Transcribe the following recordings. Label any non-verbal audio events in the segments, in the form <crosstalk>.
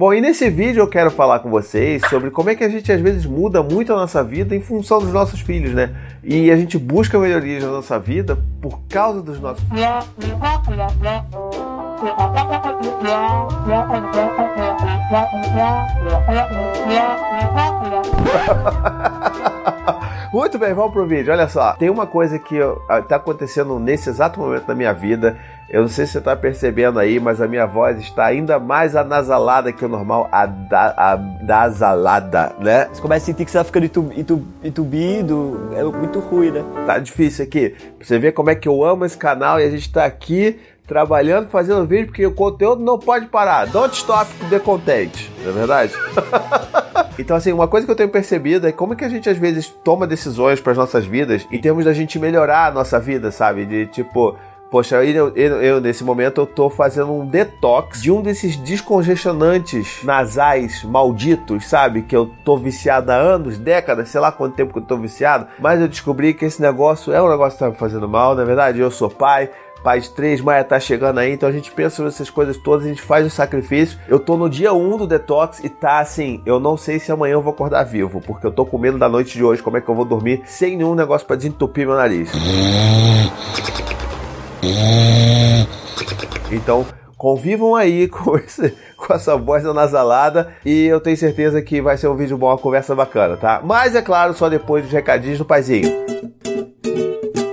Bom, e nesse vídeo eu quero falar com vocês sobre como é que a gente às vezes muda muito a nossa vida em função dos nossos filhos, né? E a gente busca melhorias na nossa vida por causa dos nossos filhos. <laughs> Muito bem, vamos pro vídeo. Olha só, tem uma coisa que está acontecendo nesse exato momento da minha vida. Eu não sei se você está percebendo aí, mas a minha voz está ainda mais anasalada que o normal, anasalada, né? Você começa a sentir que você está ficando entubido, é muito ruim, né? Tá difícil aqui. Pra você ver como é que eu amo esse canal e a gente está aqui trabalhando, fazendo vídeo, porque o conteúdo não pode parar. Don't stop the content, não é verdade? <laughs> então, assim, uma coisa que eu tenho percebido é como que a gente às vezes toma decisões para as nossas vidas em termos da gente melhorar a nossa vida, sabe? De tipo, Poxa, eu, eu, eu, nesse momento eu tô fazendo um detox de um desses descongestionantes nasais malditos, sabe? Que eu tô viciado há anos, décadas, sei lá quanto tempo que eu tô viciado, mas eu descobri que esse negócio é um negócio que tá me fazendo mal, na verdade, eu sou pai, pai de três, Maia tá chegando aí, então a gente pensa nessas coisas todas, a gente faz o sacrifício. Eu tô no dia 1 um do detox e tá assim, eu não sei se amanhã eu vou acordar vivo, porque eu tô com medo da noite de hoje, como é que eu vou dormir sem nenhum negócio para desentupir meu nariz. Então, convivam aí <laughs> com, esse, com essa voz anasalada e eu tenho certeza que vai ser um vídeo bom, uma conversa bacana, tá? Mas é claro, só depois dos recadinhos do paizinho.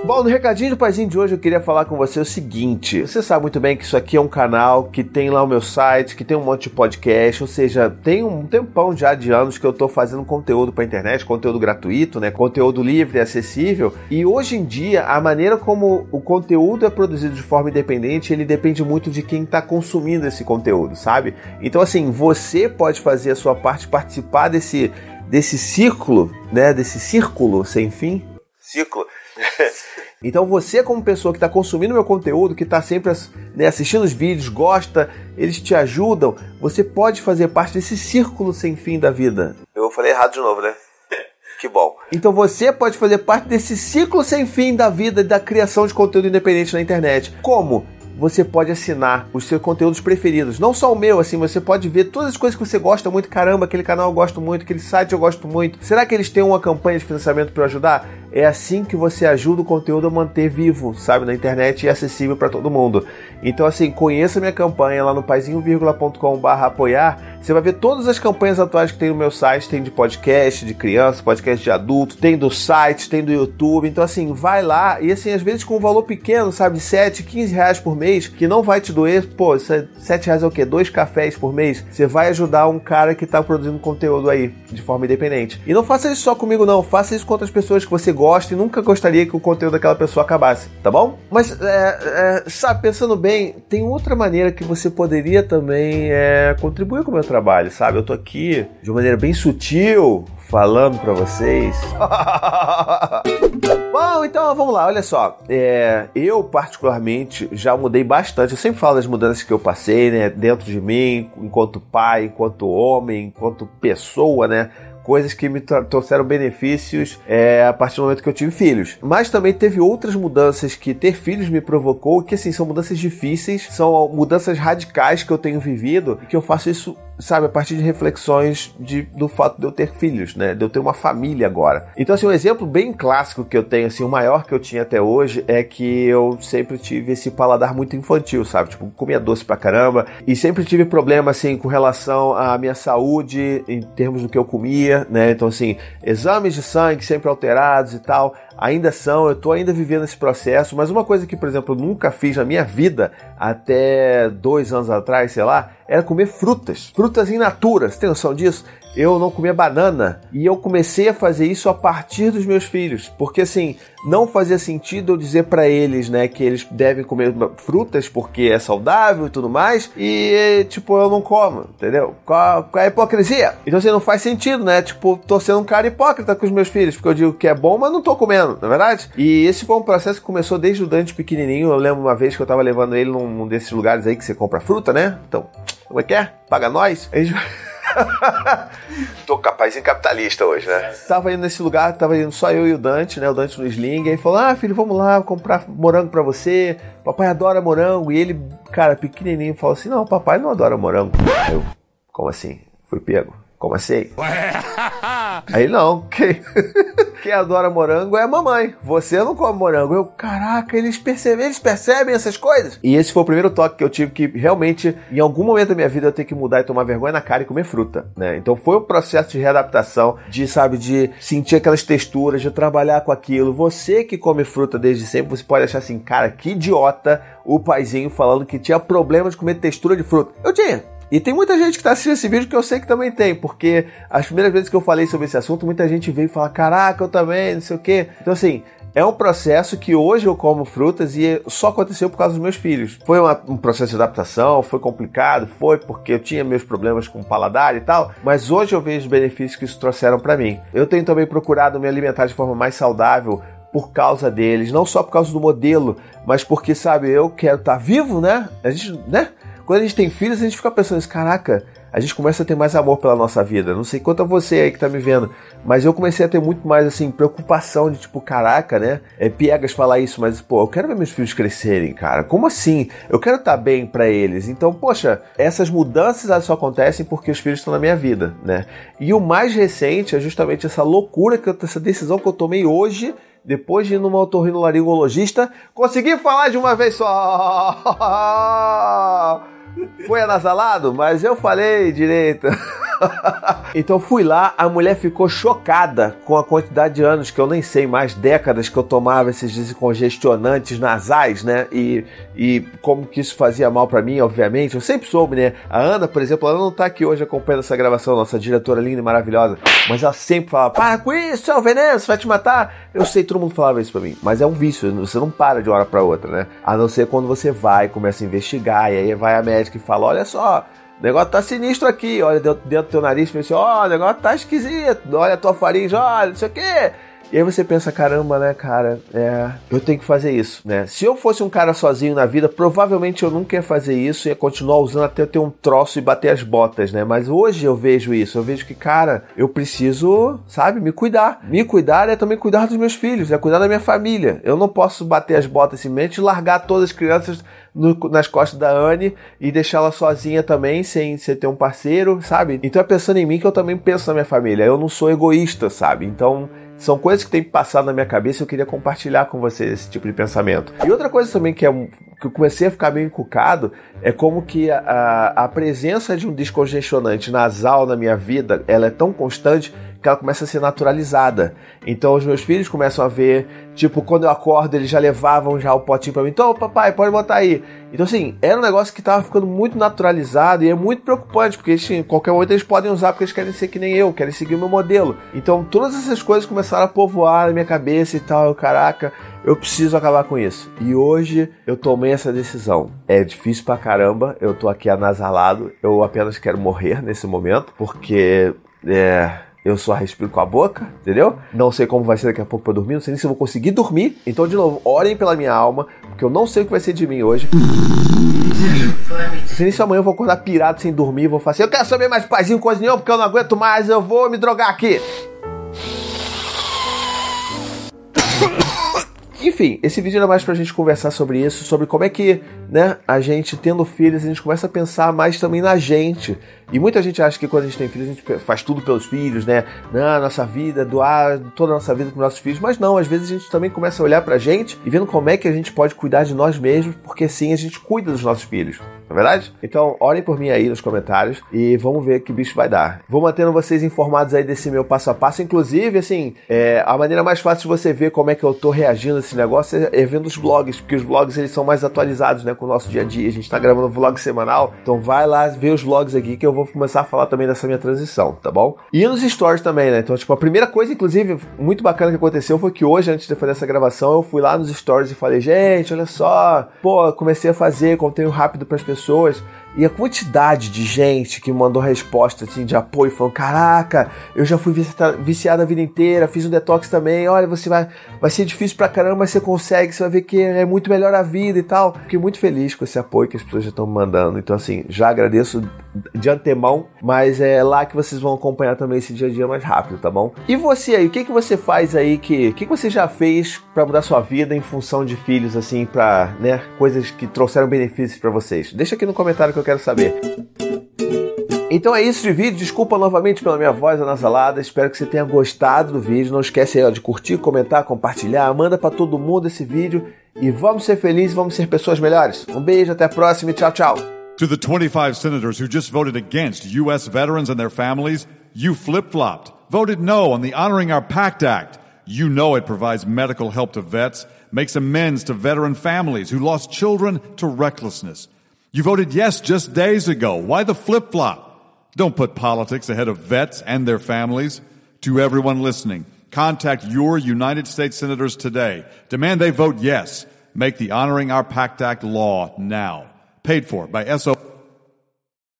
Bom, no recadinho do paizinho de hoje eu queria falar com você o seguinte: você sabe muito bem que isso aqui é um canal que tem lá o meu site, que tem um monte de podcast, ou seja, tem um tempão já de anos que eu tô fazendo conteúdo pra internet, conteúdo gratuito, né? Conteúdo livre e acessível. E hoje em dia, a maneira como o conteúdo é produzido de forma independente, ele depende muito de quem tá consumindo esse conteúdo, sabe? Então, assim, você pode fazer a sua parte, participar desse, desse círculo, né? Desse círculo sem fim. Círculo. <laughs> Então você, como pessoa que está consumindo meu conteúdo, que está sempre né, assistindo os vídeos, gosta, eles te ajudam, você pode fazer parte desse círculo sem fim da vida. Eu falei errado de novo, né? <laughs> Que bom. Então você pode fazer parte desse ciclo sem fim da vida da criação de conteúdo independente na internet. Como? você pode assinar os seus conteúdos preferidos. Não só o meu, assim, você pode ver todas as coisas que você gosta muito. Caramba, aquele canal eu gosto muito, aquele site eu gosto muito. Será que eles têm uma campanha de financiamento para ajudar? É assim que você ajuda o conteúdo a manter vivo, sabe, na internet e acessível para todo mundo. Então, assim, conheça minha campanha lá no paizinho.com.br apoiar. Você vai ver todas as campanhas atuais que tem no meu site. Tem de podcast de criança, podcast de adulto, tem do site, tem do YouTube. Então, assim, vai lá e, assim, às vezes com um valor pequeno, sabe, 7, 15 reais por mês, que não vai te doer. Pô, isso é 7 reais é o quê? Dois cafés por mês. Você vai ajudar um cara que tá produzindo conteúdo aí de forma independente. E não faça isso só comigo, não. Faça isso com outras pessoas que você gosta e nunca gostaria que o conteúdo daquela pessoa acabasse, tá bom? Mas, é, é, sabe, pensando bem, tem outra maneira que você poderia também é, contribuir com o meu trabalho, sabe? Eu tô aqui de uma maneira bem sutil, falando para vocês. <laughs> Bom, então vamos lá, olha só. É, eu, particularmente, já mudei bastante. Eu sempre falo das mudanças que eu passei, né? Dentro de mim, enquanto pai, enquanto homem, enquanto pessoa, né? Coisas que me trouxeram benefícios é, a partir do momento que eu tive filhos. Mas também teve outras mudanças que ter filhos me provocou, que assim, são mudanças difíceis, são mudanças radicais que eu tenho vivido, e que eu faço isso sabe, a partir de reflexões de, do fato de eu ter filhos, né? De eu ter uma família agora. Então, assim, um exemplo bem clássico que eu tenho, assim, o maior que eu tinha até hoje é que eu sempre tive esse paladar muito infantil, sabe? Tipo, comia doce pra caramba e sempre tive problema, assim, com relação à minha saúde em termos do que eu comia, né? Então, assim, exames de sangue sempre alterados e tal ainda são, eu tô ainda vivendo esse processo, mas uma coisa que, por exemplo, eu nunca fiz na minha vida, até dois anos atrás, sei lá, era comer frutas, frutas in natura, você tem noção disso? Eu não comia banana. E eu comecei a fazer isso a partir dos meus filhos, porque assim, não fazia sentido eu dizer para eles, né, que eles devem comer frutas porque é saudável e tudo mais, e tipo, eu não como, entendeu? Qual, é a hipocrisia? Então assim, não faz sentido, né? Tipo, tô sendo um cara hipócrita com os meus filhos, porque eu digo que é bom, mas não tô comendo, não é verdade? E esse foi um processo que começou desde o Dante pequenininho. Eu lembro uma vez que eu tava levando ele num desses lugares aí que você compra fruta, né? Então, como é que é? Paga nós? A gente <laughs> <laughs> Tô capaz em capitalista hoje, né? Tava indo nesse lugar, tava indo só eu e o Dante, né? O Dante no Sling. Aí falou: Ah, filho, vamos lá comprar morango pra você. Papai adora morango. E ele, cara, pequenininho, falou assim: Não, papai não adora morango. Eu, Como assim? Fui pego. Como assim? Aí não, quem, quem adora morango é a mamãe. Você não come morango. Eu, caraca, eles percebem, eles percebem essas coisas. E esse foi o primeiro toque que eu tive que realmente, em algum momento da minha vida, eu tenho que mudar e tomar vergonha na cara e comer fruta, né? Então foi um processo de readaptação, de, sabe, de sentir aquelas texturas, de trabalhar com aquilo. Você que come fruta desde sempre, você pode achar assim, cara, que idiota o paizinho falando que tinha problema de comer textura de fruta. Eu tinha. E tem muita gente que está assistindo esse vídeo que eu sei que também tem, porque as primeiras vezes que eu falei sobre esse assunto, muita gente veio falar: caraca, eu também, não sei o quê. Então, assim, é um processo que hoje eu como frutas e só aconteceu por causa dos meus filhos. Foi uma, um processo de adaptação, foi complicado, foi porque eu tinha meus problemas com paladar e tal, mas hoje eu vejo os benefícios que isso trouxeram para mim. Eu tenho também procurado me alimentar de forma mais saudável por causa deles, não só por causa do modelo, mas porque, sabe, eu quero estar tá vivo, né? A gente, né? Quando a gente tem filhos, a gente fica pensando assim, caraca, a gente começa a ter mais amor pela nossa vida. Não sei quanto a você aí que tá me vendo, mas eu comecei a ter muito mais, assim, preocupação de tipo, caraca, né? É piegas falar isso, mas, pô, eu quero ver meus filhos crescerem, cara. Como assim? Eu quero estar tá bem para eles. Então, poxa, essas mudanças só acontecem porque os filhos estão na minha vida, né? E o mais recente é justamente essa loucura, que eu, essa decisão que eu tomei hoje depois de ir numa otorrinolaringologista, consegui falar de uma vez só. <laughs> Foi anasalado, mas eu falei direito. <laughs> então fui lá, a mulher ficou chocada com a quantidade de anos que eu nem sei mais, décadas que eu tomava esses descongestionantes nasais, né? E, e como que isso fazia mal para mim, obviamente. Eu sempre soube, né? A Ana, por exemplo, ela não tá aqui hoje acompanhando essa gravação, nossa diretora linda e maravilhosa, mas ela sempre falava: para com isso, é o veneno, vai te matar. Eu sei, todo mundo falava isso pra mim, mas é um vício, você não para de uma hora pra outra, né? A não ser quando você vai, começa a investigar, e aí vai a médica e fala: olha só o negócio tá sinistro aqui, olha dentro, do teu nariz, pensa, assim, ó, oh, o negócio tá esquisito, olha a tua faringe, olha, não sei o quê. E aí você pensa, caramba, né, cara, é, eu tenho que fazer isso, né? Se eu fosse um cara sozinho na vida, provavelmente eu nunca ia fazer isso, ia continuar usando até eu ter um troço e bater as botas, né? Mas hoje eu vejo isso, eu vejo que, cara, eu preciso, sabe, me cuidar. Me cuidar é também cuidar dos meus filhos, é cuidar da minha família. Eu não posso bater as botas simplesmente e largar todas as crianças no, nas costas da Anne e deixá-la sozinha também, sem, sem ter um parceiro, sabe? Então é pensando em mim que eu também penso na minha família. Eu não sou egoísta, sabe? Então são coisas que têm passado na minha cabeça e eu queria compartilhar com você esse tipo de pensamento. E outra coisa também que, é, que eu comecei a ficar meio encucado é como que a, a presença de um descongestionante nasal na minha vida ela é tão constante que ela começa a ser naturalizada. Então os meus filhos começam a ver, tipo, quando eu acordo, eles já levavam já o potinho para mim. Então, papai, pode botar aí. Então, assim, era um negócio que tava ficando muito naturalizado e é muito preocupante, porque em qualquer momento eles podem usar porque eles querem ser que nem eu, querem seguir o meu modelo. Então, todas essas coisas começaram a povoar na minha cabeça e tal. Eu, caraca, eu preciso acabar com isso. E hoje eu tomei essa decisão. É difícil pra caramba, eu tô aqui anasalado, eu apenas quero morrer nesse momento, porque é, eu só respiro com a boca, entendeu? Não sei como vai ser daqui a pouco pra dormir, não sei nem se eu vou conseguir dormir. Então, de novo, orem pela minha alma, porque eu não sei o que vai ser de mim hoje. Sei nem se amanhã eu vou acordar pirado sem dormir, vou falar assim, eu quero saber mais paizinho, coisa nenhuma, porque eu não aguento mais, eu vou me drogar aqui. Enfim, esse vídeo era mais pra gente conversar sobre isso, sobre como é que, né, a gente tendo filhos, a gente começa a pensar mais também na gente. E muita gente acha que quando a gente tem filhos, a gente faz tudo pelos filhos, né? Na nossa vida, doar toda a nossa vida para nossos filhos. Mas não, às vezes a gente também começa a olhar pra gente e vendo como é que a gente pode cuidar de nós mesmos, porque assim a gente cuida dos nossos filhos. Não é verdade? Então, orem por mim aí nos comentários e vamos ver que bicho vai dar. Vou mantendo vocês informados aí desse meu passo a passo. Inclusive, assim, é, a maneira mais fácil de você ver como é que eu tô reagindo a esse negócio é, é vendo os vlogs, porque os vlogs eles são mais atualizados, né, com o nosso dia a dia. A gente tá gravando vlog semanal, então vai lá ver os vlogs aqui que eu vou começar a falar também dessa minha transição, tá bom? E nos stories também, né? Então, tipo, a primeira coisa, inclusive, muito bacana que aconteceu foi que hoje, antes de fazer essa gravação, eu fui lá nos stories e falei, gente, olha só, pô, comecei a fazer conteúdo rápido para as pessoas. E a quantidade de gente que mandou resposta assim, de apoio, falando: Caraca, eu já fui viciado a vida inteira, fiz um detox também. Olha, você vai, vai ser difícil pra caramba, mas você consegue, você vai ver que é muito melhor a vida e tal. Fiquei muito feliz com esse apoio que as pessoas já estão mandando. Então, assim, já agradeço de antemão, mas é lá que vocês vão acompanhar também esse dia a dia mais rápido, tá bom? E você aí, o que, que você faz aí que. O que, que você já fez para mudar sua vida em função de filhos, assim, pra, né, coisas que trouxeram benefícios para vocês? Deixa aqui no comentário que eu quero saber. Então é isso de vídeo. Desculpa novamente pela minha voz anasalada. Espero que você tenha gostado do vídeo. Não esquece aí ó, de curtir, comentar, compartilhar. Manda para todo mundo esse vídeo. E vamos ser felizes, vamos ser pessoas melhores. Um beijo, até a próxima e tchau, tchau. To the 25 senators who just voted against U.S. veterans and their families, you flip flopped, voted no on the Honoring Our Pact Act. You know it provides medical help to vets, makes amends to veteran families who lost children to recklessness. You voted yes just days ago. Why the flip flop? Don't put politics ahead of vets and their families. To everyone listening, contact your United States senators today. Demand they vote yes. Make the Honoring Our Pact Act law now. Paid for by SO.